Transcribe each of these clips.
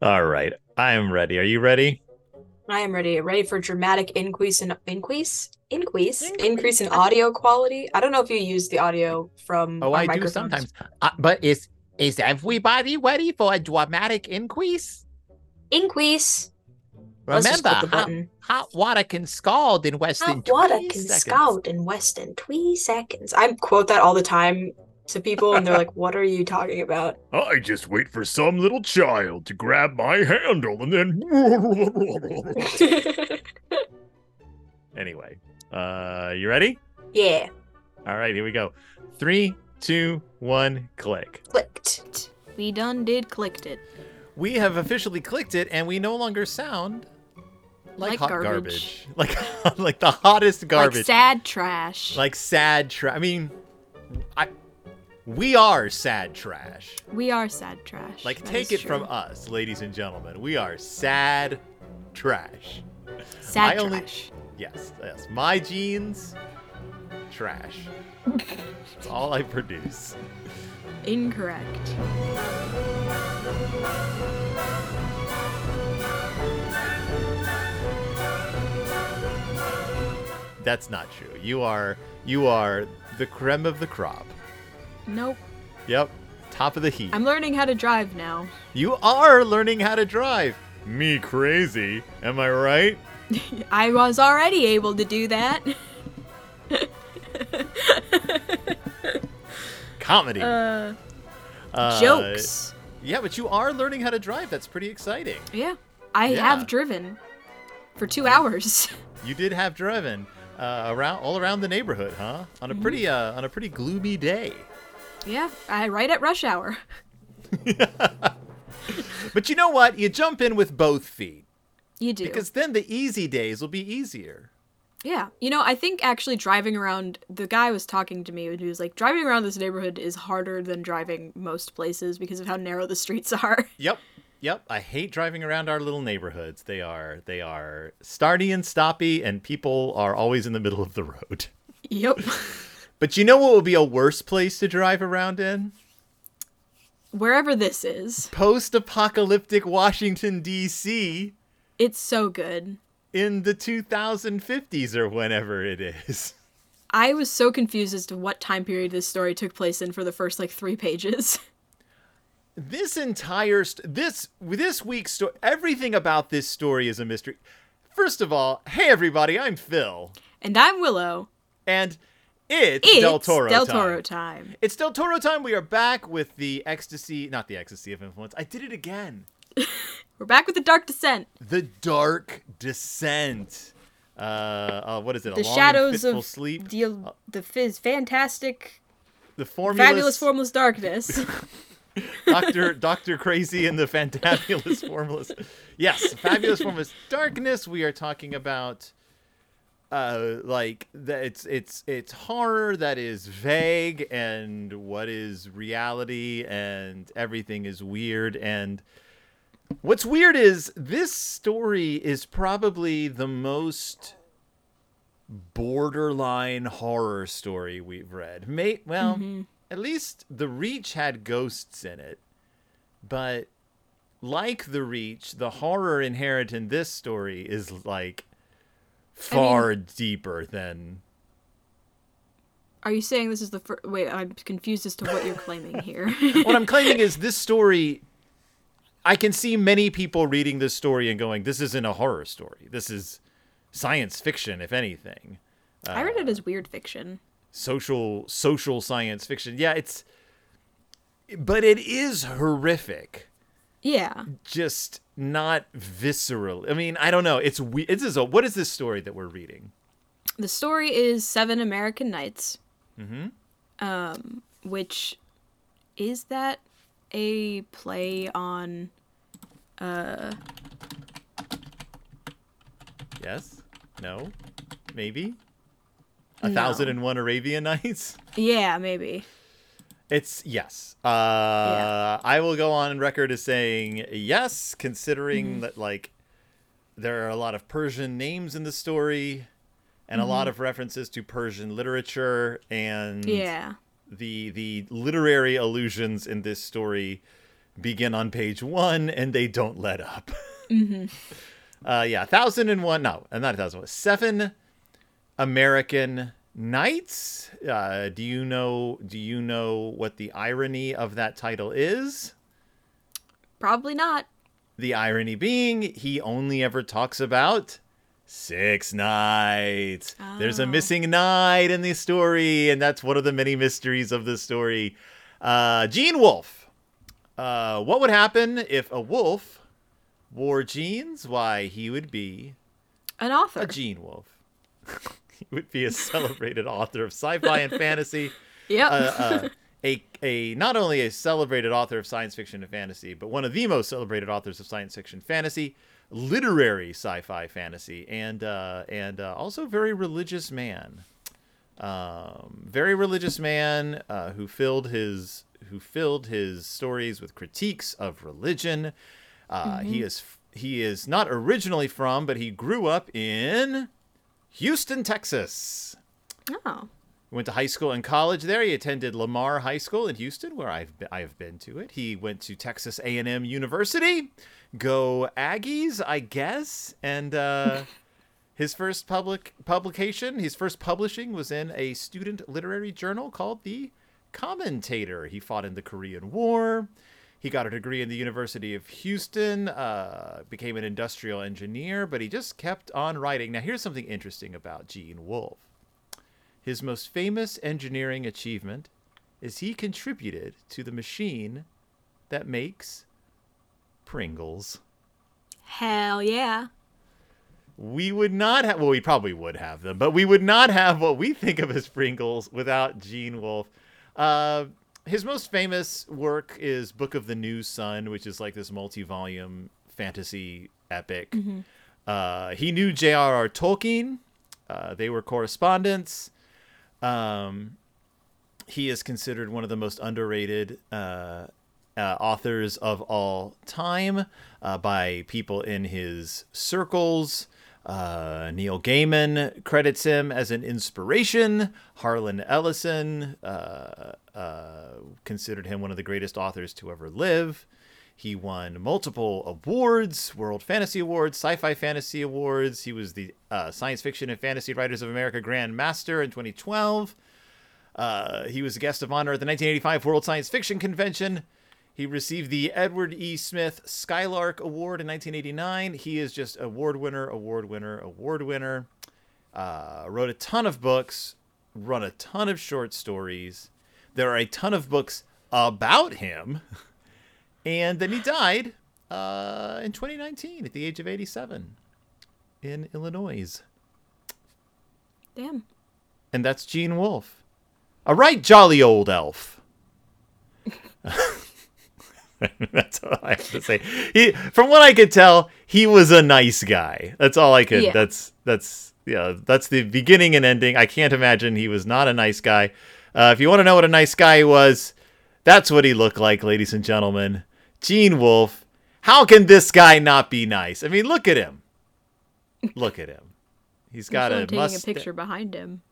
All right, I am ready. Are you ready? I am ready. Ready for dramatic increase in increase increase increase in audio quality. I don't know if you use the audio from. Oh, I do sometimes. Uh, but is is everybody ready for a dramatic increase? Increase. Let's just Remember, hot, hot water can scald in less than Hot water can seconds. scout in less than three seconds. I quote that all the time to people, and they're like, "What are you talking about?" I just wait for some little child to grab my handle and then. Anyway, uh, you ready? yeah, All right, here we go. Three, two, one, click. clicked. We done did clicked it. We have officially clicked it, and we no longer sound like, Like hot garbage. garbage. Like like the hottest garbage. Like sad trash. Like sad trash. I mean, I we are sad trash. we are sad trash. Like That take it from us, ladies and gentlemen. We are sad trash. Sad I only- trash. Yes, yes. My jeans, trash. That's all I produce. Incorrect. That's not true. You are you are the creme of the crop. Nope. Yep. Top of the heap. I'm learning how to drive now. You are learning how to drive. Me crazy. Am I right? I was already able to do that. Comedy. Uh, Uh, jokes. Yeah, but you are learning how to drive. That's pretty exciting. Yeah. I Yeah. have driven for two hours. You did have driven uh, around all around the neighborhood, huh? On a pretty uh, on a pretty gloomy day. yeah, I right at rush hour. But you know what? You jump in with both feet You do. because then the easy days will be easier. Yeah. You know, I think actually driving around, the guy was talking to me and he was like, driving around this neighborhood is harder than driving most places because of how narrow the streets are. Yep. Yep. I hate driving around our little neighborhoods. They are they are starty and stoppy and people are always in the middle of the road. yep. But you know what would be a worse place to drive around in? Wherever this is, Post-apocalyptic Washington D.C. it's so good. In the 2050s or whenever it is. I was so confused as to what time period this story took place in for the first like three pages. This entire st- this this week's story, everything about this story is a mystery. First of all, hey everybody, I'm Phil, And I'm Willow. and it's, It's Del Toro Del time. Toro time. It's Del Toro time. We are back with the ecstasy, not the ecstasy of influence. I did it again. We're back with the Dark Descent. The Dark Descent. Uh, uh what is it? A The shadows of sleep. the the fizz fantastic The fabulous formless darkness. Doctor Doctor Crazy and the Fantabulous Formless. Yes, Fabulous Formless Darkness. We are talking about uh like that it's it's it's horror that is vague and what is reality and everything is weird and what's weird is this story is probably the most borderline horror story we've read. May well, mm-hmm. at least The Reach had ghosts in it. But like The Reach, the horror inherent in this story is like far deeper than Are you saying this is the first? Wait, I'm confused as to what you're claiming here. what I'm claiming is this story. I can see many people reading this story and going, "This isn't a horror story. This is science fiction, if anything." I read it as weird fiction. social social science fiction. Yeah, it's but it is horrific. Yeah. Just not visceral. I mean, I don't know. It's we. This is a. What is this story that we're reading? The story is Seven American Nights. Mm-hmm. Um, which is that a play on uh Yes. No. Maybe. A No. thousand and one Arabian Nights. yeah, maybe. It's yes. Uh, I will go on record as saying yes, considering Mm-hmm. that like there are a lot of Persian names in the story, and a Mm-hmm. lot of references to Persian literature, and Yeah. The the literary allusions in this story begin on page one, and they don't let up. Mm-hmm. Uh, yeah, thousand and one. No, not a thousand. Seven American Knights. Uh, do you know? Do you know what the irony of that title is? Probably not. The irony being, he only ever talks about six nights. There's a Oh. missing night in the story, and that's one of the many mysteries of the story. Uh, Gene Wolfe. Uh, what would happen if a wolf wore jeans? Why, he would be An author. a Gene Wolfe. he would be a celebrated author of sci-fi and fantasy yep. uh, uh, a a not only a celebrated author of science fiction and fantasy, but one of the most celebrated authors of science fiction fantasy, literary sci-fi fantasy, and uh, and uh, also very religious man. Um, very religious man uh, who filled his who filled his stories with critiques of religion. Uh, He is he is not originally from, but he grew up in Houston, Texas. oh. Went to high school and college there. He attended Lamar High School in Houston, where I've been, I've been to it. He went to Texas A&M University. Go Aggies, I guess. And uh, his first public publication, his first publishing, was in a student literary journal called the Commentator. He fought in the Korean War. He got a degree in the University of Houston, uh, became an industrial engineer, but he just kept on writing. Now, here's something interesting about Gene Wolfe. His most famous engineering achievement is he contributed to the machine that makes Pringles. Hell yeah. We would not have, well, we probably would have them, but we would not have what we think of as Pringles without Gene Wolfe. Uh, his most famous work is Book of the New Sun, which is like this multi volume fantasy epic. Uh, he knew J.R.R. Tolkien, uh, they were correspondents. Um, he is considered one of the most underrated uh, uh, authors of all time uh, by people in his circles. Uh, Neil Gaiman credits him as an inspiration. Harlan Ellison uh, uh, considered him one of the greatest authors to ever live. He won multiple awards, World Fantasy Awards, Sci-Fi Fantasy Awards. He was the uh, Science Fiction and Fantasy Writers of America Grand Master in 2012. Uh, he was a guest of honor at the 1985 World Science Fiction Convention. He received the Edward E. Smith Skylark Award in 1989. He is just award winner, award winner, award winner. Uh, wrote a ton of books, run a ton of short stories. There are a ton of books about him. And then he died uh, in 2019 at the age of 87 in Illinois. Damn. And that's Gene Wolfe. A right jolly old elf. that's all I have to say. He, from what I could tell, he was a nice guy. That's all I could. Yeah. That's that's yeah. That's the beginning and ending. I can't imagine he was not a nice guy. Uh, if you want to know what a nice guy was, that's what he looked like, ladies and gentlemen. Gene Wolfe. How can this guy not be nice? I mean, look at him. Look at him. He's got a taking mustache. a picture behind him.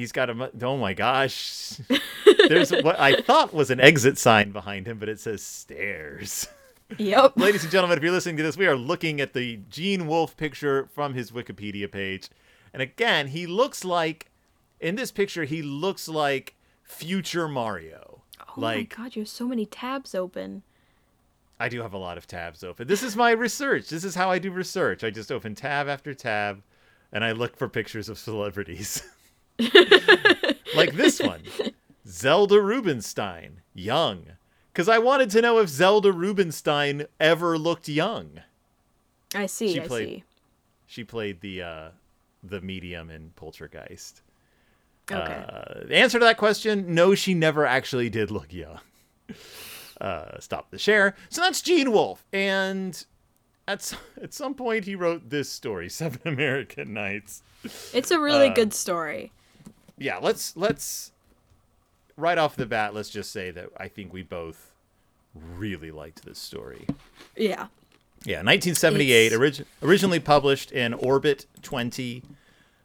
He's got a. Oh my gosh. There's what I thought was an exit sign behind him, but it says stairs. Yep. Ladies and gentlemen, if you're listening to this, we are looking at the Gene Wolfe picture from his Wikipedia page. And again, he looks like, in this picture, he looks like future Mario. Oh like, my god, you have so many tabs open. I do have a lot of tabs open. This is my research. This is how I do research. I just open tab after tab and I look for pictures of celebrities. like this one Zelda Rubinstein, young. Because I wanted to know if Zelda Rubinstein ever looked young. I see, She I played- see. She played the uh, the medium in Poltergeist. Okay. Uh, the answer to that question: No, she never actually did look young. Uh, stop the share. So that's Gene Wolfe, and at at some point he wrote this story, Seven American Nights. it's a really uh, good story. Yeah, let's let's right off the bat, let's just say that I think we both really liked this story. Yeah. Yeah, 1978, It's- orig- originally published in Orbit 20.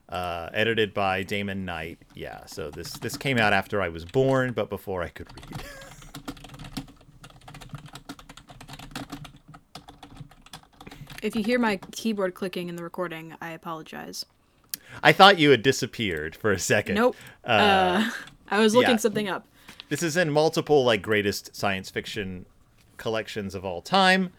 Uh, edited by Damon Knight. Yeah, so this this came out after I was born, but before I could read. If you hear my keyboard clicking in the recording, I apologize. I thought you had disappeared for a second. Nope. Uh, Uh, I was looking yeah. something up. This is in multiple like greatest science fiction collections of all time,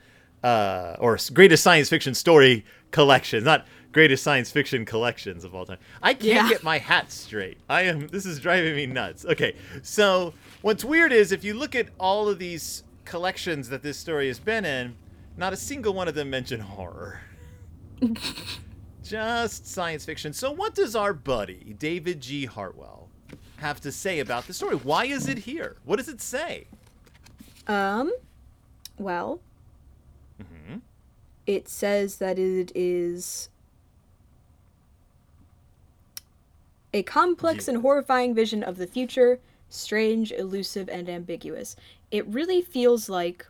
uh, or greatest science fiction story collections, not greatest science fiction collections of all time. I can't Yeah. get my hat straight. I am. This is driving me nuts. Okay, so what's weird is if you look at all of these collections that this story has been in, not a single one of them mention horror. Just science fiction. So, what does our buddy David G. Hartwell have to say about the story? Why is it here? What does it say? Um, well, Mhm. it says that it is a complex Ye- and horrifying vision of the future, strange, elusive, and ambiguous. It really feels like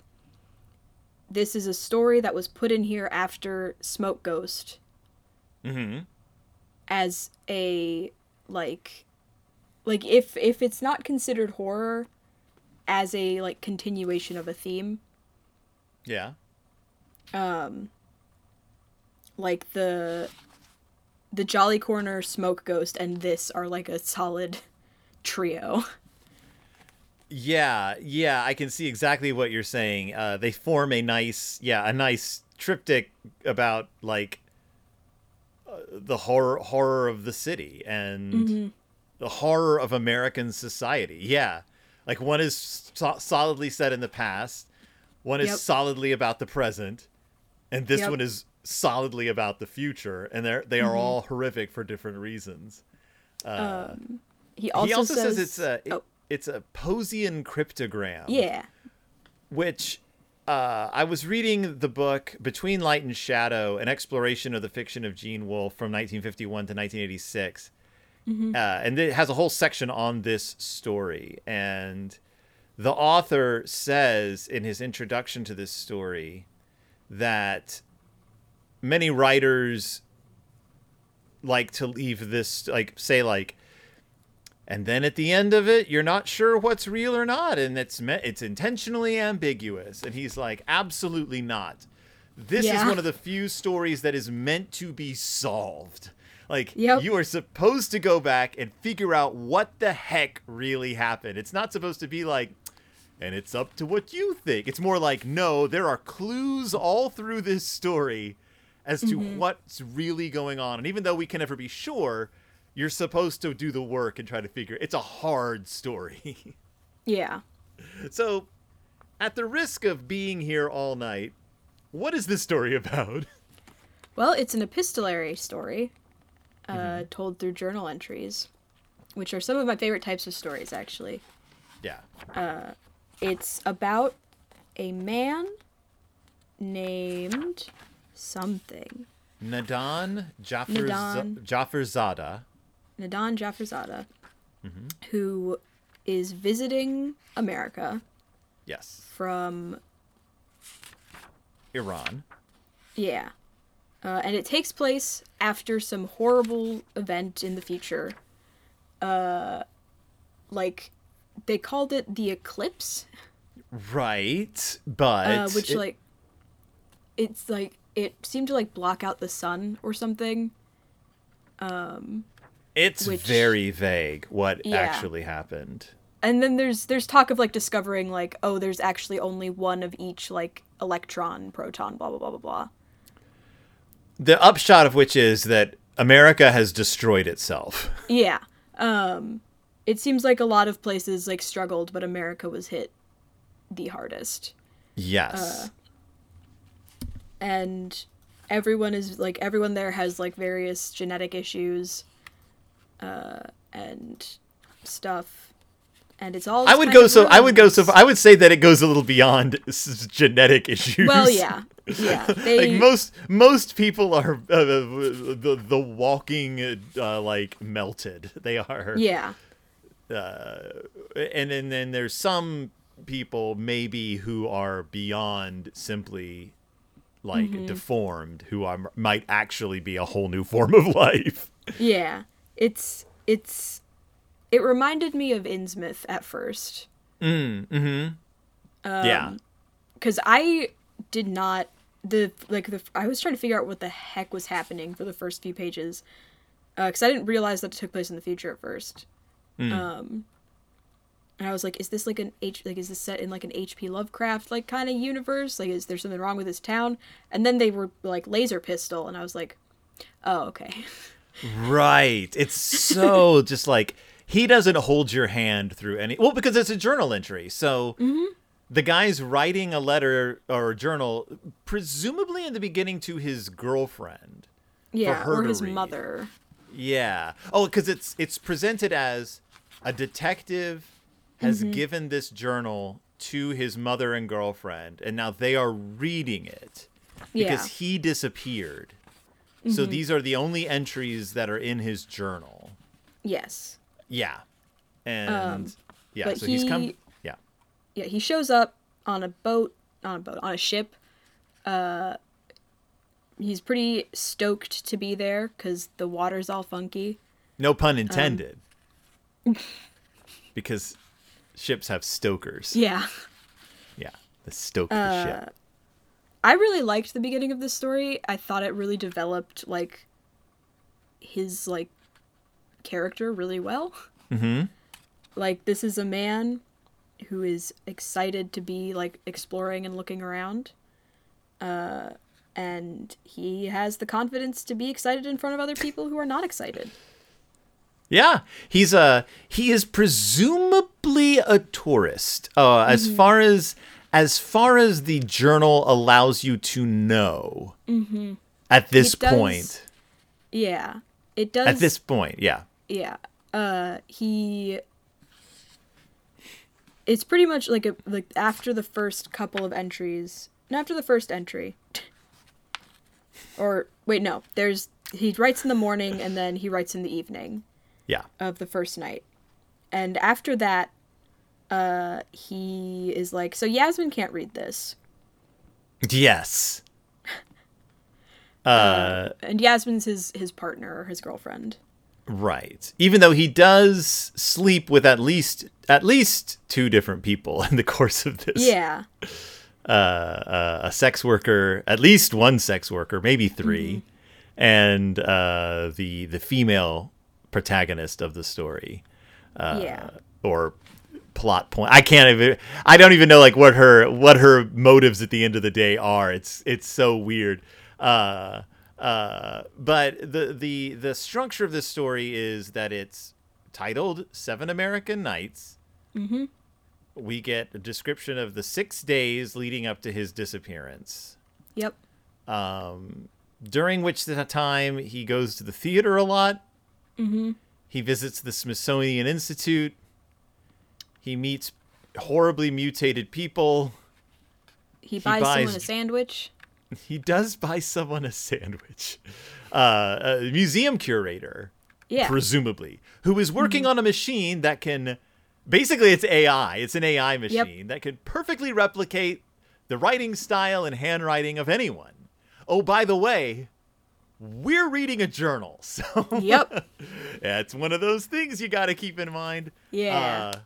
this is a story that was put in here after Smoke Ghost Mm-hmm. as a like like if if it's not considered horror as a like continuation of a theme Yeah. um like the the jolly corner smoke ghost and this are like a solid trio Yeah, yeah, I can see exactly what you're saying. Uh, they form a nice, yeah, a nice triptych about like the horror horror of the city and Mm-hmm. the horror of American society. Yeah, like one is so- solidly set in the past, one is Yep. solidly about the present, and this Yep. one is solidly about the future. And they're they are Mm-hmm. all horrific for different reasons. he also, he also says, says, it's a oh it's a Posian cryptogram yeah which uh, I was reading the book Between Light and Shadow, an exploration of the fiction of Gene Wolfe from 1951 to 1986. Uh, and it has a whole section on this story. And the author says in his introduction to this story that many writers like to leave this, like, say, like, and then at the end of it you're not sure what's real or not and it's me- it's intentionally ambiguous. And he's like absolutely not. This is one of the few stories that is meant to be solved. Like Yep. you are supposed to go back and figure out what the heck really happened. It's not supposed to be like and it's up to what you think. It's more like no there are clues all through this story as to mm-hmm. what's really going on. And even though we can never be sure you're supposed to do the work and try to figure it's a hard story. Yeah. So at the risk of being here all night what is this story about? Well it's an epistolary story uh, told through journal entries which are some of my favorite types of stories actually. Yeah. It's about a man named something. nadan Jafar Nadan. Jafarzadeh Jafarzadeh, who is visiting America yes from, iran yeah. Uh, and it takes place after some horrible event in the future. Uh, like, they called it the eclipse. right but uh, which it- like it's like it seemed to like block out the sun or something it's which- very vague what Yeah. actually happened. And then there's there's talk of like discovering like oh there's actually only one of each like electron proton blah blah blah blah blah. The upshot of which is that america has destroyed itself. Yeah. Um it seems like a lot of places like struggled but america was hit the hardest. Yes. And everyone is like everyone there has like various genetic issues uh and stuff and it's all I would go so I would go so. I would say that it goes a little beyond genetic issues. well yeah yeah they like most most people are uh, the the walking uh, like melted. They are. yeah Uh, and then then there's some people maybe who are beyond simply like Mm-hmm. deformed who are might actually be a whole new form of life. Yeah, it's it's it reminded me of Innsmouth at first. Mm, mm-hmm. Um, yeah. because I did not the like the I was trying to figure out what the heck was happening for the first few pages, because I didn't realize that it took place in the future at first. Mm. Um, and I was like, is this like an H like is this set in like an H.P. Lovecraft like kind of universe? Like, is there something wrong with this town? And then they were like laser pistol, and I was like, oh okay, Right. It's so just like he doesn't hold your hand through any well because it's a journal entry. So the guy's writing a letter or a journal presumably in the beginning to his girlfriend. yeah, or his read. mother. Yeah. Oh, cuz it's it's presented as a detective has Mm-hmm. given this journal to his mother and girlfriend and now they are reading it Yeah, because he disappeared. So Mm-hmm. these are the only entries that are in his journal. yes. Yeah. And yeah, Um, but so he's come yeah. yeah, he shows up on a boat, on a boat, on a ship. Uh, he's pretty stoked to be there because the water's all funky. No Um, pun intended. because ships have stokers. Yeah, Yeah. The stoke Uh, the ship. I really liked the beginning of this story. I thought it really developed like his like character really well. Mhm. Like this is a man who is excited to be like exploring and looking around. Uh and he has the confidence to be excited in front of other people who are not excited. Yeah. He's a he is presumably a tourist. Uh as Mm-hmm. far as as far as the journal allows you to know. At this Mm-hmm. Does- point. Yeah. It does At this point, yeah. yeah uh he it's pretty much like a like after the first couple of entries no, after the first entry or wait no there's he writes in the morning and then he writes in the evening Yeah. of the first night and after that uh he is like so yasmin can't read this. Yes. Uh and yasmin's his his partner or his girlfriend. Right. Even though he does sleep with at least at least two different people in the course of this. yeah. Uh, uh, a sex worker, at least one sex worker, maybe 3 and uh, the the female protagonist of the story, uh, yeah. or plot point. I can't even. I don't even know like what her what her motives at the end of the day are. It's it's so weird. Uh, uh, but the the the structure of this story is that it's titled Seven American Nights. mm-hmm We get a description of the six days leading up to his disappearance. yep Um, during which the time he goes to the theater a lot. mm-hmm He visits the Smithsonian Institute. He meets horribly mutated people. he buys someone a sandwich He does buy someone a sandwich. Uh, a museum curator, yeah Mm-hmm. presumably, who is working on a machine that can. Basically, it's AI. It's an AI machine that can perfectly replicate the writing style and handwriting of anyone. Oh, by the way, we're reading a journal. So Yep. yeah, one of those things you got to keep in mind. Yeah. Uh,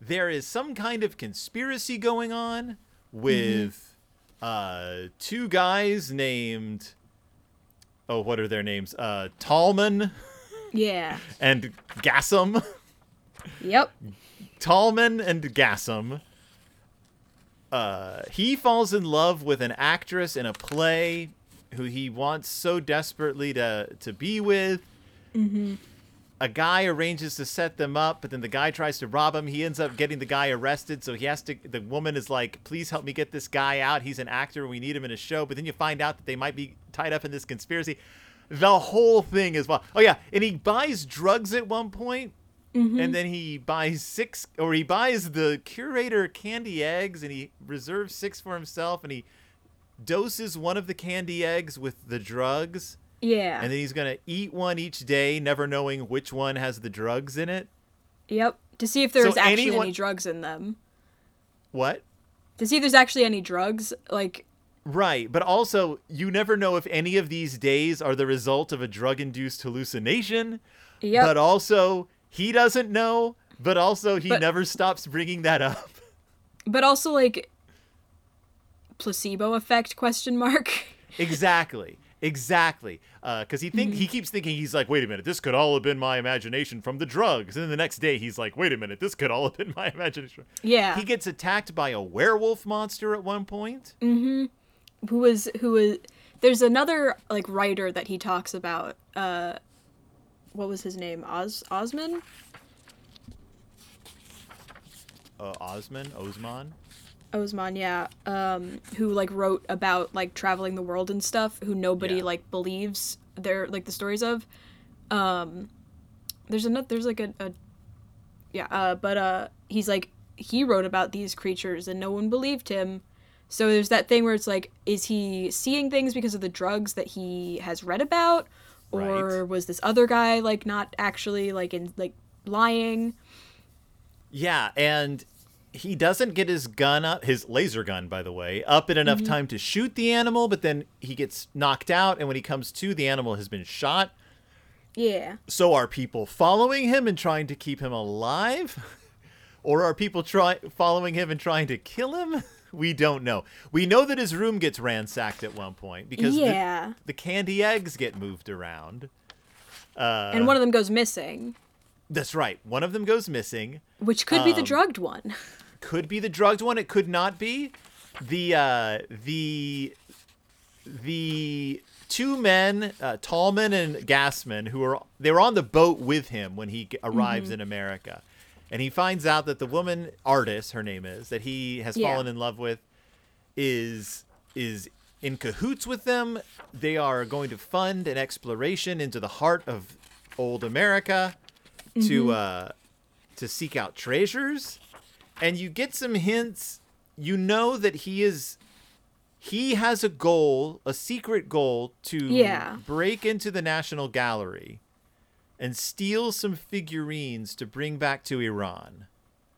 there is some kind of conspiracy going on with uh, two guys named. Oh, what are their names? Uh, Tallman Yeah. and gassum Yep. Tallman and gassum Uh, he falls in love with an actress in a play who he wants so desperately to to be with. A guy arranges to set them up, but then the guy tries to rob him. He ends up getting the guy arrested, so he has to. The woman is like, "Please help me get this guy out. He's an actor. And we need him in a show." But then you find out that they might be tied up in this conspiracy. The whole thing is well. Oh yeah, and he buys drugs at one point mm-hmm. and then he buys six or he buys the curator candy eggs and he reserves six for himself and he doses one of the candy eggs with the drugs Yeah. and then he's going to eat one each day never knowing which one has the drugs in it Yep. To see if there's So actually anyone- any drugs in them. what To see if there's actually any drugs, like Right, but also you never know if any of these days are the result of a drug-induced hallucination. Yep. But also he doesn't know, but also he But- never stops bringing that up. but also like placebo effect question mark. exactly. Exactly. Because he think he keeps thinking he's like, wait a minute, this could all have been my imagination from the drugs. And then the next day he's like, wait a minute, this could all have been my imagination. yeah. He gets attacked by a werewolf monster at one point. who was who was there's another like writer that he talks about uh what was his name oz osman Uh, Osman, Osman. Osman yeah um who like wrote about like traveling the world and stuff who nobody Yeah. like believes their like the stories of um there's another there's like a, a yeah uh but uh he's like he wrote about these creatures and no one believed him so there's that thing where it's like is he seeing things because of the drugs that he has read about or Right. was this other guy like not actually like in like lying Yeah, and he doesn't get his gun up, his laser gun, by the way, up in enough time to shoot the animal, but then he gets knocked out, and when he comes to, the animal has been shot. yeah So are people following him and trying to keep him alive? or are people try following him and trying to kill him? We don't know. We know that his room gets ransacked at one point because the- yeah the, candy eggs get moved around. Uh, and one of them goes missing that's right. One of them goes missing. which could be the Um, drugged one could be the drugged one. It could not be. The uh, the the two men, uh, Tallman and Gassman, who are they were on the boat with him when he g- arrives in America, and he finds out that the woman artist, her name is, that he has Yeah. fallen in love with, is is in cahoots with them. They are going to fund an exploration into the heart of old America to uh, to seek out treasures and you get some hints. You know that he is he has a goal a secret goal to Yeah. break into the national gallery and steal some figurines to bring back to iran.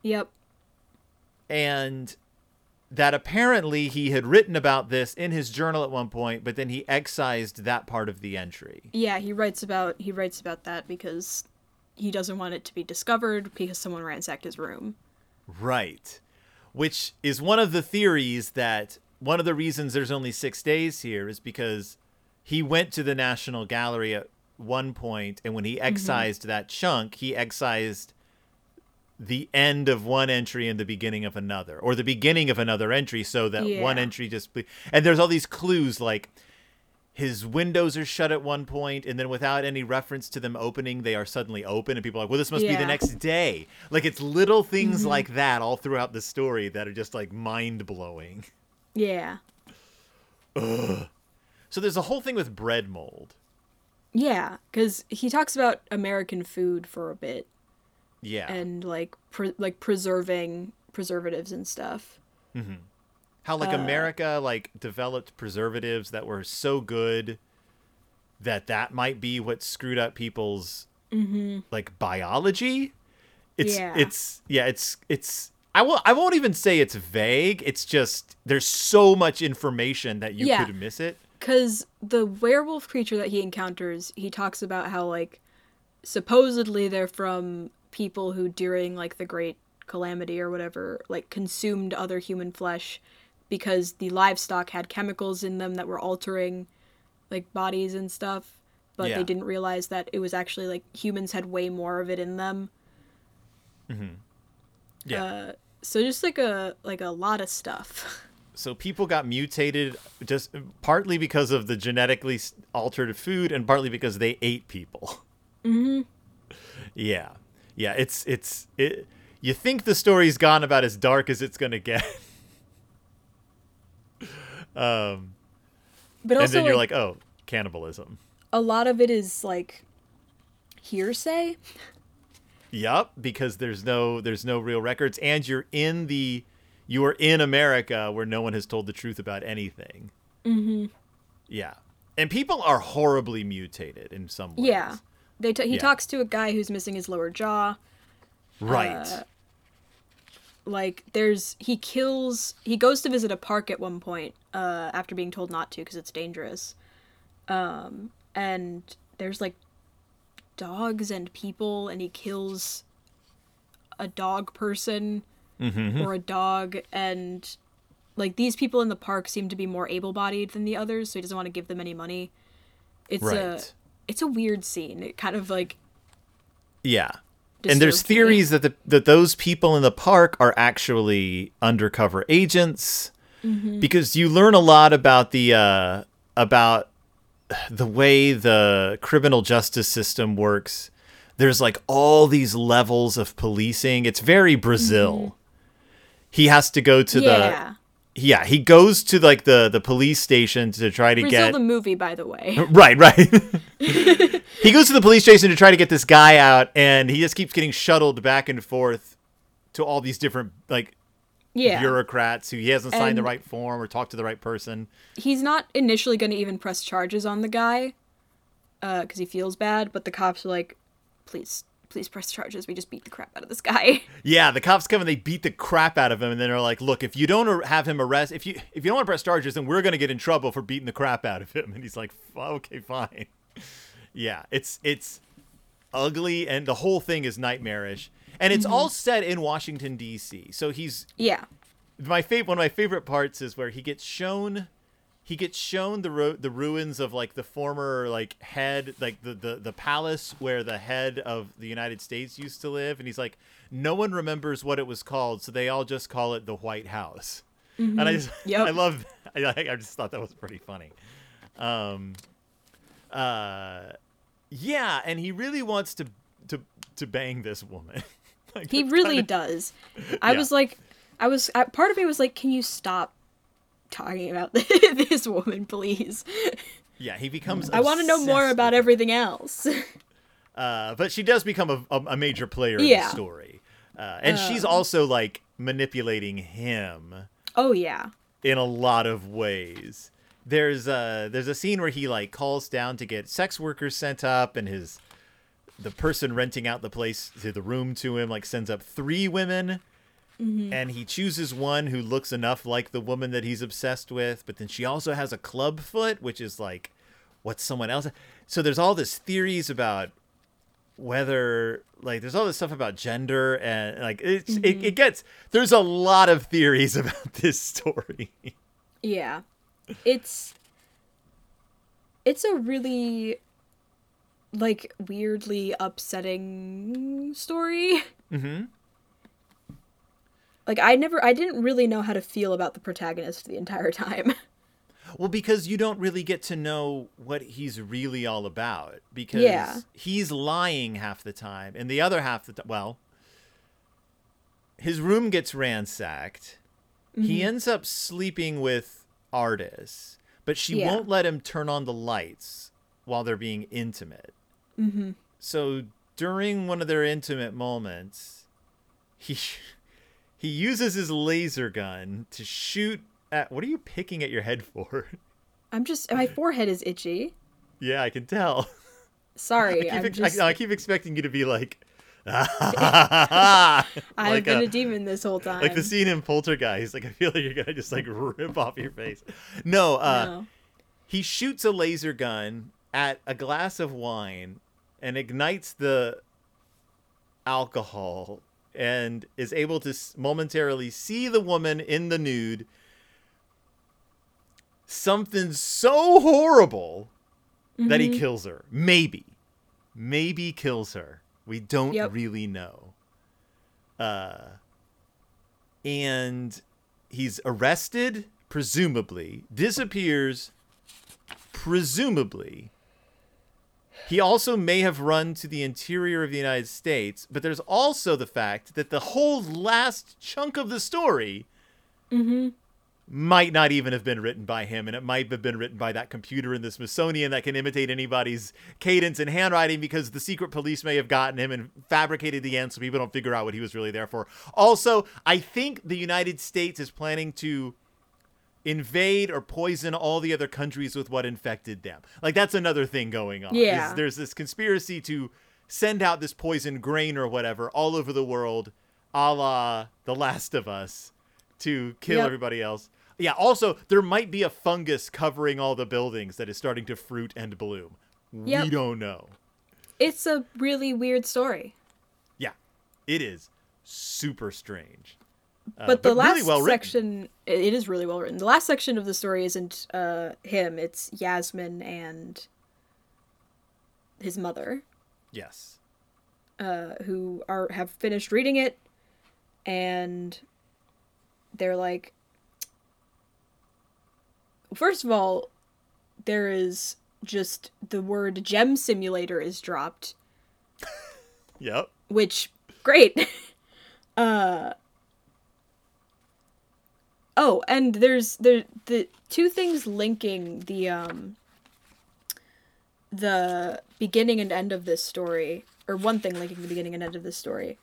Yep. And that apparently he had written about this in his journal at one point but then he excised that part of the entry. Yeah, he writes about he writes about that because he doesn't want it to be discovered because someone ransacked his room. Right. Which is one of the theories that one of the reasons there's only six days here is because he went to the National Gallery at one point, and when he mm-hmm. excised that chunk, he excised the end of one entry and the beginning of another, or the beginning of another entry, so that one entry just. And there's all these clues like his windows are shut at one point and then without any reference to them opening they are suddenly open and people are like well this must be the next day. Like it's little things mm-hmm. like that all throughout the story that are just like mind-blowing. Yeah. so there's a whole thing with bread mold. Yeah, cuz he talks about American food for a bit. Yeah. And like pre- like preserving preservatives and stuff. Mm-hmm. How like uh, america like developed preservatives that were so good that that might be what screwed up people's like biology it's Mm-hmm. Yeah. it's yeah it's it's I will I won't even say it's vague it's just there's so much information that you Yeah. could miss it Cuz the werewolf creature that he encounters, he talks about how like supposedly they're from people who during like the great calamity or whatever like consumed other human flesh because the livestock had chemicals in them that were altering like bodies and stuff but Yeah. they didn't realize that it was actually like humans had way more of it in them. Yeah uh, so just like a like a lot of stuff. So people got mutated just partly because of the genetically altered food and partly because they ate people. Mm-hmm. yeah. Yeah it's it's it you think the story's gone about as dark as it's gonna get um but and also then you're like, like oh cannibalism a lot of it is like hearsay Yup, because there's no there's no real records, and you're in the you are in America where no one has told the truth about anything. Mm-hmm. Yeah, and people are horribly mutated in some ways. Yeah. They t- he Yeah. talks to a guy who's missing his lower jaw. right. uh, like there's he kills he goes to visit a park at one point uh after being told not to because it's dangerous um and there's like dogs and people and he kills a dog person Mm-hmm. or a dog and like these people in the park seem to be more able-bodied than the others so he doesn't want to give them any money it's a it's a weird scene it kind of like Yeah. And there's theories that the, that those people in the park are actually undercover agents Mm-hmm. because you learn a lot about the uh, about the way the criminal justice system works. There's like all these levels of policing. It's very Brazil. He has to go to Mm-hmm. yeah the yeah, he goes to like the the police station to try to Brazil get the movie by the way Right, right. he goes to the police station to try to get this guy out, and he just keeps getting shuttled back and forth to all these different like yeah bureaucrats who he hasn't signed the right form or talked to the right person. he's not initially going to even press charges on the guy uh, because he feels bad but the cops are like please please press charges we just beat the crap out of this guy Yeah, the cops come and they beat the crap out of him, and then they're like, "Look, if you don't have him arrest, if you if you don't want to press charges, then we're gonna get in trouble for beating the crap out of him." And he's like, "Okay, fine." Yeah, it's it's ugly, and the whole thing is nightmarish, and it's all mm-hmm. set in Washington D.C. So he's yeah my favorite one of my favorite parts is where he gets shown he gets shown the the ruins of like the former like head like the, the the palace where the head of the United States used to live and he's like no one remembers what it was called so they all just call it the White House. And I just Yep. I love I, I just thought that was pretty funny. Um uh yeah and he really wants to to to bang this woman. Like, he really kinda- does. I Yeah. was like i was I, part of me was like can you stop talking about this woman please yeah he becomes i want to know more about everything else Uh, but she does become a, a, a major player in Yeah. the story. Uh, and she's also like manipulating him oh yeah in a lot of ways. There's a there's a scene where he like calls down to get sex workers sent up, and his the person renting out the place to the room to him like sends up three women, and he chooses one who looks enough like the woman that he's obsessed with, but then she also has a club foot, which is like what someone else. So there's all this theories about whether like there's all this stuff about gender and like it's it, it gets there's a lot of theories about this story. Yeah. It's it's a really like weirdly upsetting story. mm-hmm. Like I never I didn't really know how to feel about the protagonist the entire time. Well, because you don't really get to know what he's really all about because Yeah. he's lying half the time, and the other half the time, well, his room gets ransacked. Mm-hmm. He ends up sleeping with Ardis, but she Yeah. won't let him turn on the lights while they're being intimate. Mhm. So during one of their intimate moments, he he uses his laser gun to shoot at. What are you picking at your head for? I'm just my forehead is itchy. Yeah, I can tell. Sorry, I I'm keep, ex- just I, I keep expecting you to be like, like, I've been a- a demon this whole time. like the scene in Poltergeist. He's like I feel like you're gonna just like rip off your face. No, uh, No. he shoots a laser gun at a glass of wine and ignites the alcohol and is able to momentarily see the woman in the nude. Something so horrible that he Mhm. kills her. Maybe. Maybe kills her. We don't Yep. really know. Uh and he's arrested presumably, disappears presumably. He also may have run to the interior of the United States, but there's also the fact that the whole last chunk of the story Mhm. might not even have been written by him, and it might have been written by that computer in the Smithsonian that can imitate anybody's cadence and handwriting because the secret police may have gotten him and fabricated the end so people don't figure out what he was really there for. Also, I think the United States is planning to invade or poison all the other countries with what infected them. Like that's another thing going on. Yeah. there's this conspiracy to send out this poison grain or whatever all over the world a la The Last of Us, to kill Yep. everybody else. Yeah. Also, there might be a fungus covering all the buildings that is starting to fruit and bloom. Yep. We don't know. It's a really weird story. Yeah, it is super strange. Uh, but the last really well section it it is really well written. The last section of the story isn't uh him it's yasmin and his mother. Yes. uh who are have finished reading it and they're like first of all there is just the word gem simulator is dropped. Yep. which great. Uh oh and there's there the two things linking the um the beginning and end of this story or one thing linking the beginning and end of this story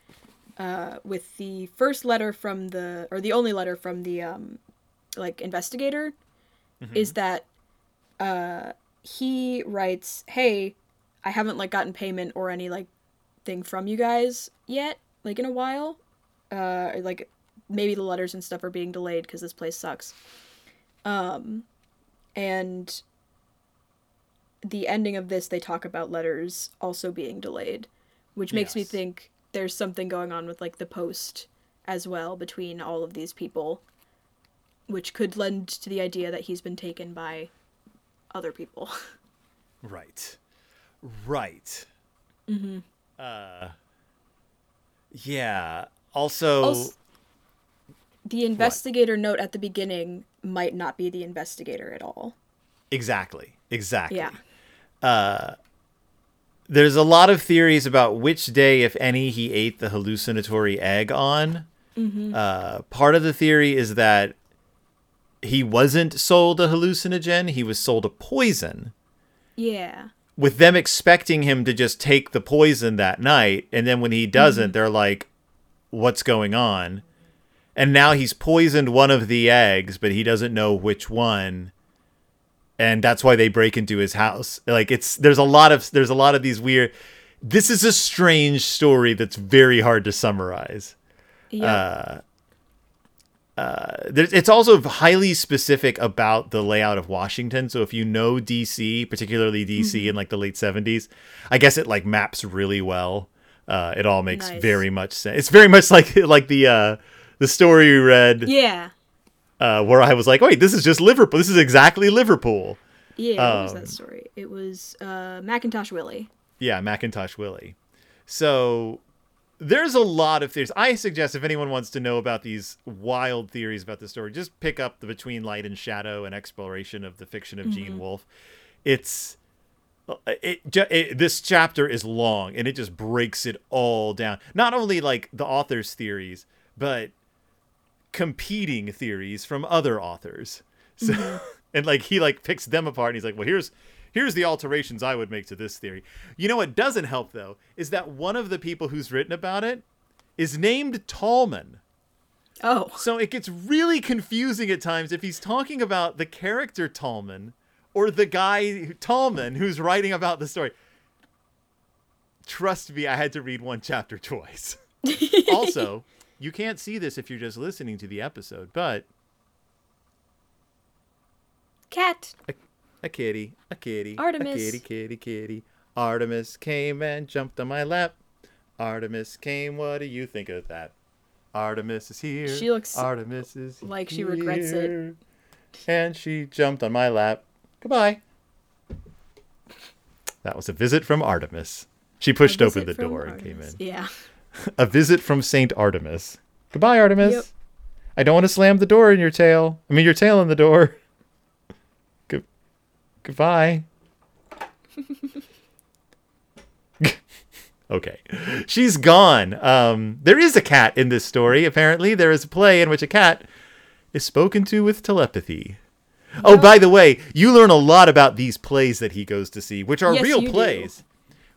uh with the first letter from the or the only letter from the um like investigator is that uh he writes hey i haven't like gotten payment or any like thing from you guys yet like in a while uh or, like maybe the letters and stuff are being delayed because this place sucks um and the ending of this they talk about letters also being delayed which makes me think there's something going on with like the post as well between all of these people which could lend to the idea that he's been taken by other people Right. Right. Mm-hmm. Uh. Yeah. Also. Also- the investigator note at the beginning might not be the investigator at all Exactly. Exactly. yeah uh, There's a lot of theories about which day, if any, he ate the hallucinatory egg on. Mm-hmm. Uh, part of the theory is that he wasn't sold a hallucinogen; he was sold a poison. yeah With them expecting him to just take the poison that night, and then when he doesn't, mm-hmm. they're like, "What's going on?" And now he's poisoned one of the eggs, but he doesn't know which one. and that's why they break into his house. Like it's there's a lot of there's a lot of these weird. This is a strange story that's very hard to summarize. yeah There's, it's also highly specific about the layout of Washington. So if you know DC, particularly DC in like the late 70s, I guess it like maps really well. Uh, it all makes Nice. very much sense. It's very much like like the uh, the story you read yeah uh, where I was like, wait, this is just Liverpool. This is exactly Liverpool. yeah what was Um, that story it was uh Mackintosh Willy Yeah, Mackintosh Willy. So there's a lot of theories. I suggest if anyone wants to know about these wild theories about the story, just pick up the Between Light and Shadow and exploration of the fiction of Gene Wolfe. It's it, ju- it this chapter is long and it just breaks it all down. Not only like the author's theories, but competing theories from other authors. So mm-hmm. and like he like picks them apart and he's like, "Well, here's here's the alterations I would make to this theory." You know what doesn't help though is that one of the people who's written about it is named Tallman. oh So it gets really confusing at times if he's talking about the character Tallman or the guy Tallman who's writing about the story. Trust me, I had to read one chapter twice. also, you can't see this if you're just listening to the episode, but cat a kitty, a kitty, Artemis. a kitty, kitty, kitty. Artemis came and jumped on my lap. Artemis came. What do you think of that? Artemis is here. She looks Artemis is like she regrets it. And she jumped on my lap. Goodbye. That was a visit from Artemis. She pushed open the door and came in. Yeah A visit from Saint Artemis. Goodbye, Artemis. Yep. I don't want to slam the door in your tail. I mean, your tail in the door. Good. Goodbye. okay, she's gone. Um, there is a cat in this story. Apparently, there is a play in which a cat is spoken to with telepathy. Oh, by the way, you learn a lot about these plays that he goes to see, which are Yes, real you do. plays.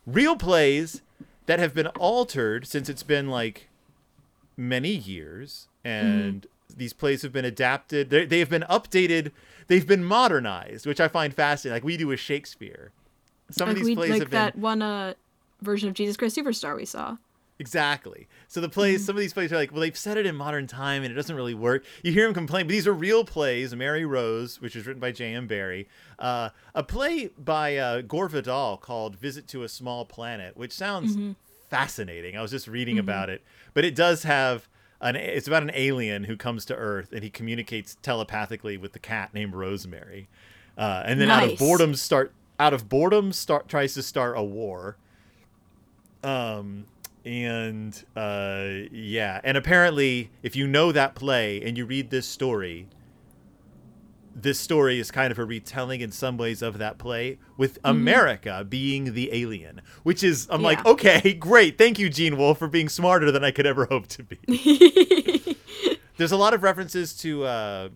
Real plays that have been altered since it's been like many years and these plays have been adapted. They they have been updated. They've been modernized which i find fascinating. Like we do with shakespeare. Some like of these we plays like have been that one uh version of jesus christ superstar we saw Exactly. So the plays, some of these plays are like, well, they've set it in modern time and it doesn't really work. You hear him complain, but these are real plays. Mary Rose, which was written by J.M. Barrie, uh, a play by uh, Gore Vidal called "Visit to a Small Planet," which sounds fascinating. I was just reading about it, but it does have an. It's about an alien who comes to Earth and he communicates telepathically with the cat named Rosemary, uh, and then out of boredom start out of boredom start tries to start a war um and uh yeah. And apparently if you know that play and you read this story this story is kind of a retelling in some ways of that play with america being the alien which is i'm like okay great. Thank you gene wolfe for being smarter than i could ever hope to be. There's a lot of references to uh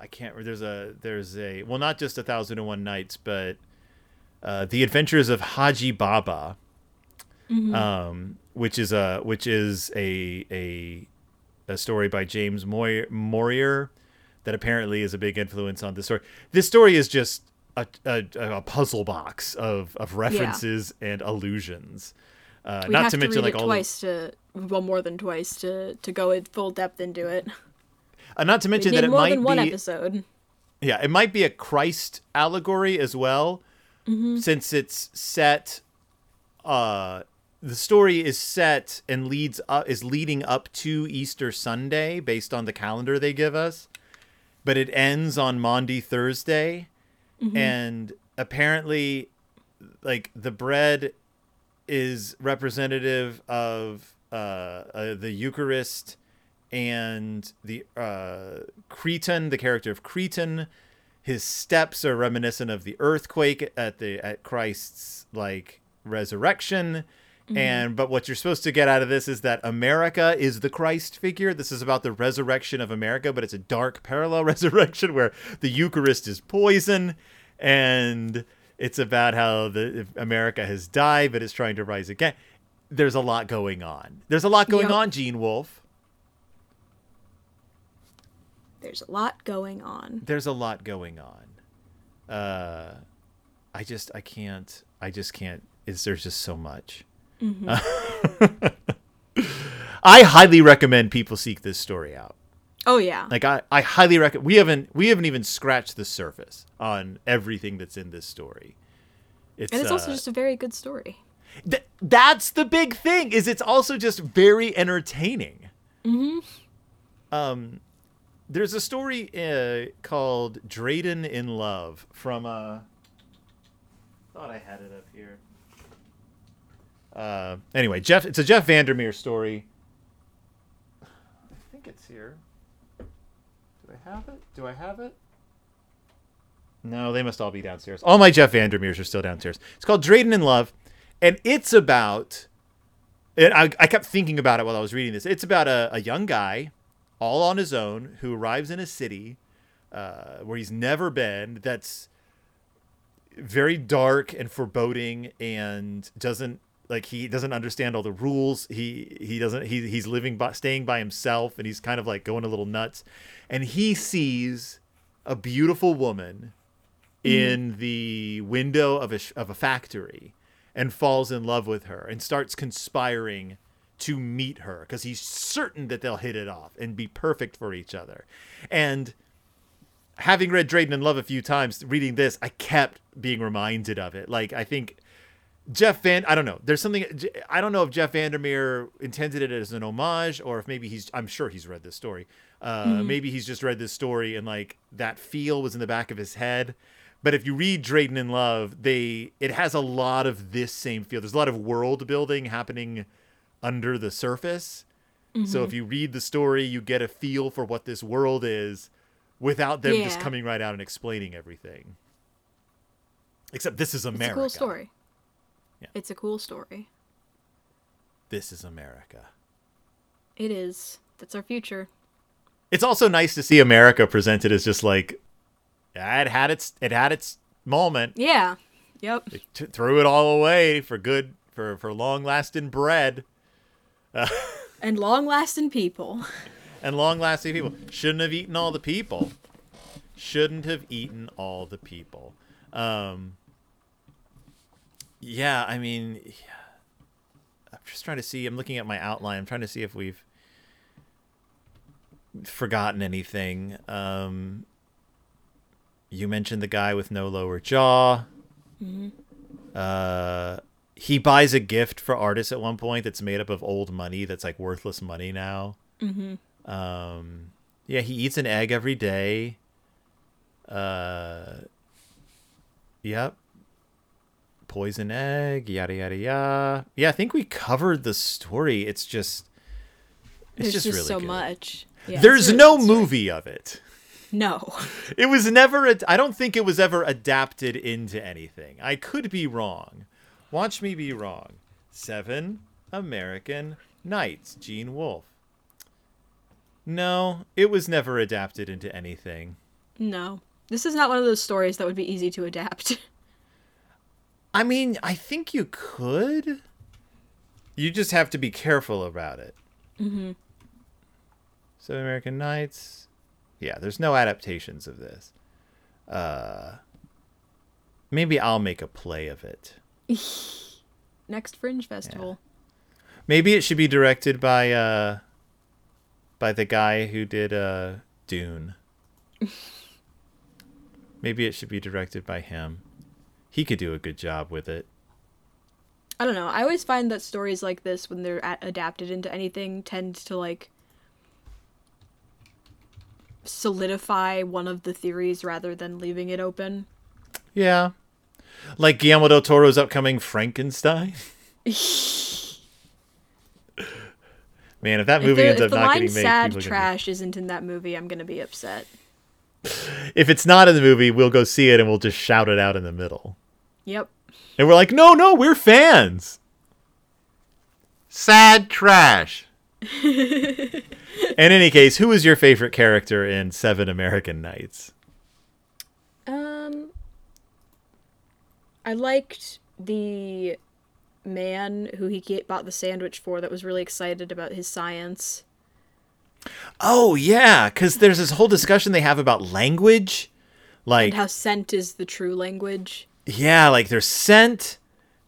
i can't there's a there's a well not just a thousand and one nights but uh the adventures of Hajji Baba um which is a which is a a a story by james Moy- morier that apparently is a big influence on this story this story is just a, a, a puzzle box of of references and allusions uh, we not have to mention read like it all the- twice to well more than twice to to go in full depth into it. uh, not to mention that it more might than one be episode. Yeah, it might be a Christ allegory as well, since it's set. Uh, the story is set and leads up is leading up to Easter Sunday based on the calendar they give us, but it ends on Maundy Thursday, and apparently, like the bread is representative of uh, uh, the Eucharist and the uh, Cretan, the character of Cretan. His steps are reminiscent of the earthquake at the at Christ's like resurrection. And but what you're supposed to get out of this is that America is the Christ figure. This is about the resurrection of America, but it's a dark parallel resurrection where the Eucharist is poison, and it's about how the America has died but is trying to rise again. There's a lot going on. There's a lot going Yep. on, Gene Wolfe. There's a lot going on. there's a lot going on. Uh, I just I can't I just can't. Is there's just so much. I highly recommend people seek this story out. Oh yeah. Like I, I highly recommend. We haven't we haven't even scratched the surface on everything that's in this story. It's, and it's also uh, just a very good story. Th- that's the big thing is it's also just very entertaining mm-hmm. um there's a story uh, called Dradin in love from uh thought i had it up here uh anyway jeff it's a jeff vandermeer story i think it's here do i have it do i have it no, they must all be downstairs. All my Jeff Vandermeers are still downstairs. It's called Dradin in Love, and it's about. And I, I kept thinking about it while I was reading this. It's about a, a young guy, all on his own, who arrives in a city uh, where he's never been. That's very dark and foreboding, and doesn't like he doesn't understand all the rules. He he doesn't he he's living by staying by himself, and he's kind of like going a little nuts. And he sees a beautiful woman mm-hmm. in the window of a of a factory and falls in love with her and starts conspiring to meet her because he's certain that they'll hit it off and be perfect for each other. And having read Dradin in Love a few times, reading this, I kept being reminded of it. Like I think Jeff Van, I don't know. There's something I don't know if Jeff Vandermeer intended it as an homage or if maybe he's. I'm sure he's read this story. Uh, Maybe he's just read this story and like that feel was in the back of his head. But if you read Dradin in Love, they it has a lot of this same feel. There's a lot of world building happening under the surface. So if you read the story, you get a feel for what this world is without them just coming right out and explaining everything. Except this is It's America. a cool story. Yeah. It's a cool story. This is America. It is. That's our future. It's also nice to see America presented as just like it had its it had its moment. Yeah. Yep. T- threw it all away for good for for long lasting bread And long lasting people. and long lasting people. Shouldn't have eaten all the people. Shouldn't have eaten all the people. Um Yeah, I mean, yeah. I'm just trying to see. I'm looking at my outline. I'm trying to see if we've forgotten anything. Um, you mentioned the guy with no lower jaw. Uh, he buys a gift for Ardis at one point that's made up of old money that's like worthless money now. Mm-hmm. Um, yeah, he eats an egg every day. Uh, yep. Poison egg, yada yada yada. Yeah, I think we covered the story. It's just, it's just, just, really so good. much. Yeah, There's really no movie of it. No. It was never. ad- I don't think it was ever adapted into anything. I could be wrong. Watch me be wrong. Seven American Nights. Gene Wolfe. No, it was never adapted into anything. No. This is not one of those stories that would be easy to adapt. I mean, I think you could. You just have to be careful about it. Mm-hmm. Seven American Nights. Yeah, there's no adaptations of this. Uh, maybe I'll make a play of it. Next Fringe Festival. Maybe it should be directed by uh by the guy who did uh Dune. Maybe it should be directed by him. He could do a good job with it. I don't know. I always find that stories like this, when they're a- adapted into anything, tend to like solidify one of the theories rather than leaving it open. Yeah. Like Guillermo del Toro's upcoming Frankenstein. Man, if that movie there- ends up not getting made, "sad people are gonna trash" isn't in that movie, I'm gonna be upset. if it's not in the movie, we'll go see it and we'll just shout it out in the middle. Yep. And we're like, no, no, we're fans. Sad trash. in any case, who is your favorite character in Seven American Nights? Um, I liked the man who he ga- bought the sandwich for that was really excited about his science. Oh yeah, because there's this whole discussion they have about language, like and how scent is the true language. Yeah, like there's scent,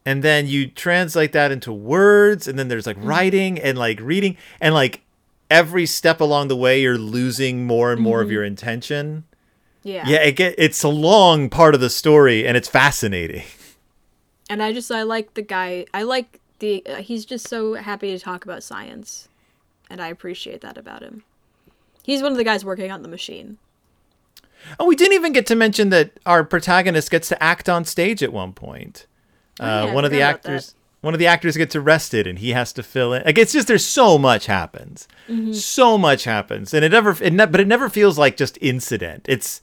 and then you translate that into words, and then there's like writing and like reading, and like every step along the way, you're losing more and more of your intention. Yeah. Yeah, it get, it's a long part of the story, and it's fascinating. And I just I like the guy. I like the uh, he's just so happy to talk about science, and I appreciate that about him. He's one of the guys working on the machine. Oh, we didn't even get to mention that our protagonist gets to act on stage at one point. Oh, Uh, yeah, one of the forgot about that. actors, one of the actors gets arrested, and he has to fill in. Like it's just there's so much happens, Mm-hmm. so much happens, and it never, it ne- but it never feels like just incident. It's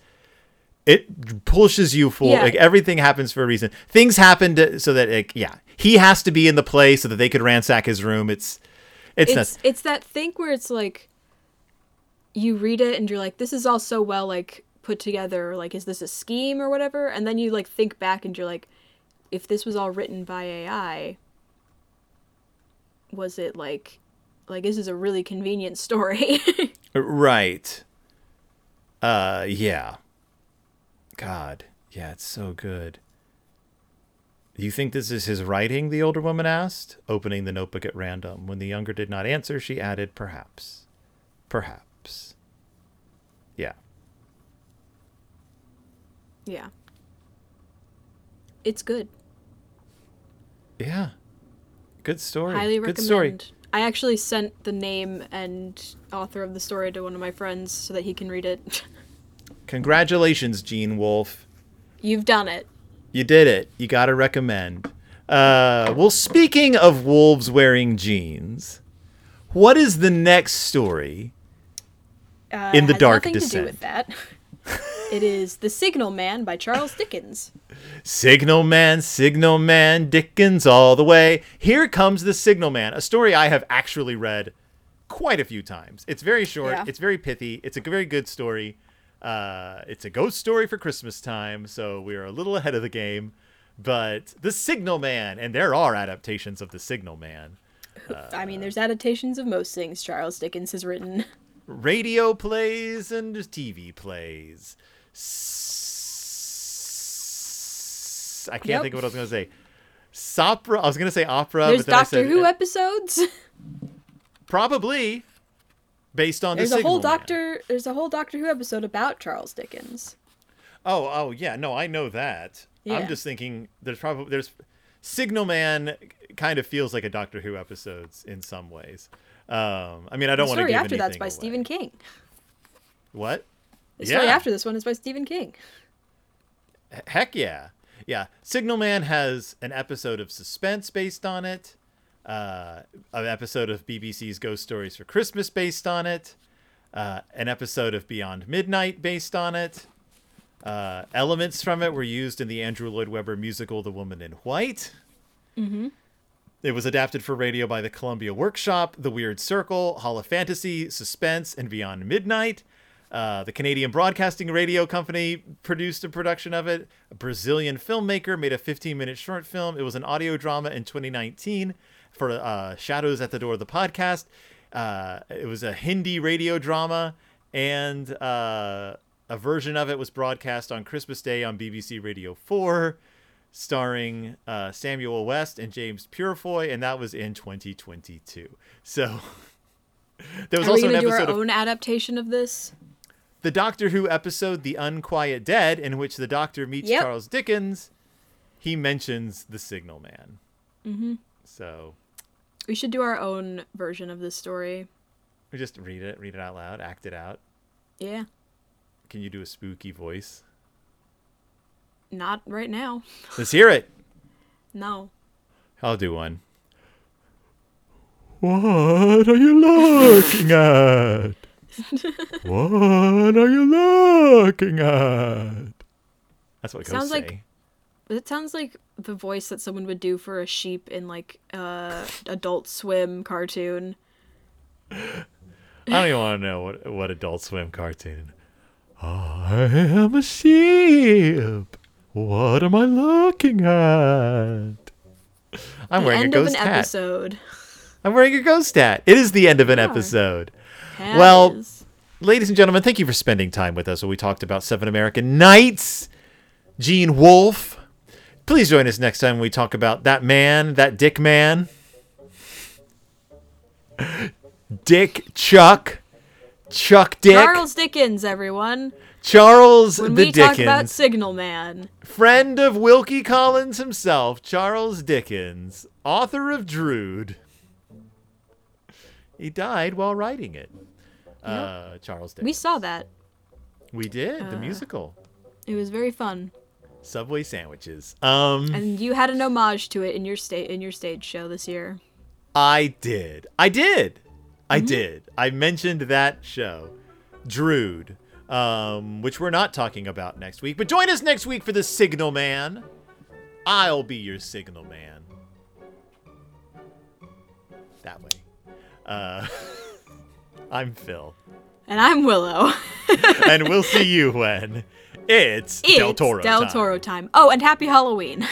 it pushes you for Yeah. like everything happens for a reason. Things happen to, so that like yeah, he has to be in the play so that they could ransack his room. It's it's, It's nuts. it's that thing where it's like you read it and you're like, this is all so well like put together. Like, is this a scheme or whatever? And then you like think back and you're like, if this was all written by AI, was it like like this is a really convenient story? Right. Uh yeah. God. Yeah, it's so good. Do you think this is his writing? The older woman asked, opening the notebook at random. When the younger did not answer, she added, Perhaps. Perhaps. Yeah. Yeah. It's good. Yeah. Good story. Highly Good recommend. story. I actually sent the name and author of the story to one of my friends so that he can read it. Congratulations, Gene Wolfe. You've done it. You did it. You got to recommend. Uh, well, speaking of wolves wearing jeans, what is the next story? Uh, In the Dark do with that. it is The Signal Man by Charles Dickens. Signal Man, Signal Man, Dickens all the way. Here comes the Signal Man, a story I have actually read quite a few times. It's very short, Yeah. it's very pithy, it's a very good story. Uh, it's a ghost story for Christmas time, so we are a little ahead of the game. But the Signal Man, and there are adaptations of the Signal Man. I mean, there's adaptations of most things Charles Dickens has written. radio plays and TV plays. S- I can't Yep. think of what I was going to say. Sopra. I was gonna say opera, There's but then I Doctor said Who episodes. probably based on There's the a whole Signal Man. Doctor. There's a whole Doctor Who episode about Charles Dickens. Oh, oh yeah, no, I know that. Yeah. I'm just thinking there's probably there's Signal Man kind of feels like a Doctor Who episodes in some ways. Um, I mean, I don't want to give after that's by away. Stephen King. What? The story Yeah. after this one is by Stephen King. Heck yeah. Yeah. Signal Man has an episode of suspense based on it, uh, an episode of BBC's Ghost Stories for Christmas based on it, uh, an episode of Beyond Midnight based on it. Uh, elements from it were used in the Andrew Lloyd Webber musical The Woman in White. Mm-hmm. It was adapted for radio by the Columbia Workshop, The Weird Circle, Hall of Fantasy, Suspense, and Beyond Midnight. Uh, the Canadian Broadcasting Radio Company produced a production of it. A Brazilian filmmaker made a 15 minute short film. It was an audio drama in 2019 for uh, Shadows at the Door of the podcast. Uh, it was a Hindi radio drama, and uh, a version of it was broadcast on Christmas Day on BBC Radio 4, starring uh, Samuel West and James Purefoy, and that was in 2022. So. There was Are also an gonna do our of own adaptation of this? The Doctor Who episode The Unquiet Dead, in which the Doctor meets Yep. Charles Dickens, he mentions the Signal Man. Mm-hmm. So We should do our own version of this story. we just read it, read it out loud, act it out. Yeah. Can you do a spooky voice? Not right now. Let's hear it. No. I'll do one. What are you looking at? what are you looking at? That's what it Sounds ghosts like- It sounds like the voice that someone would do for a sheep in like uh Adult Swim cartoon. I don't even want to know what what Adult Swim cartoon. I am a sheep. What am I looking at? I'm The wearing end a of ghost an hat. episode. I'm wearing a ghost hat. It is the end of an Yeah. episode. Hat Well, Ladies and gentlemen, thank you for spending time with us when we talked about Seven American Nights. Gene Wolfe. Please join us next time when we talk about that man, that Dick man. Dick Chuck. Chuck Dick. Charles Dickens, everyone. Charles When the we talk about Dickens, Signal Man. friend of Wilkie Collins himself, Charles Dickens, author of Drood. He died while writing it. Uh, Charles Dickens. We saw that. We did the Uh, musical It was very fun. Subway sandwiches. Um, And you had an homage to it in your sta- in your stage show this year. I did. I did. I Mm-hmm. did. I mentioned that show, Drood, um, which we're not talking about next week. But join us next week for the Signal Man. I'll be your Signal Man. Uh, I'm Phil, And I'm Willow. and we'll see you when it's, it's Del Toro. Del time. Toro time. Oh, and happy Halloween.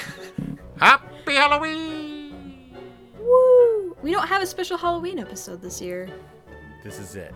Happy Halloween! Woo! We don't have a special Halloween episode this year. This is it.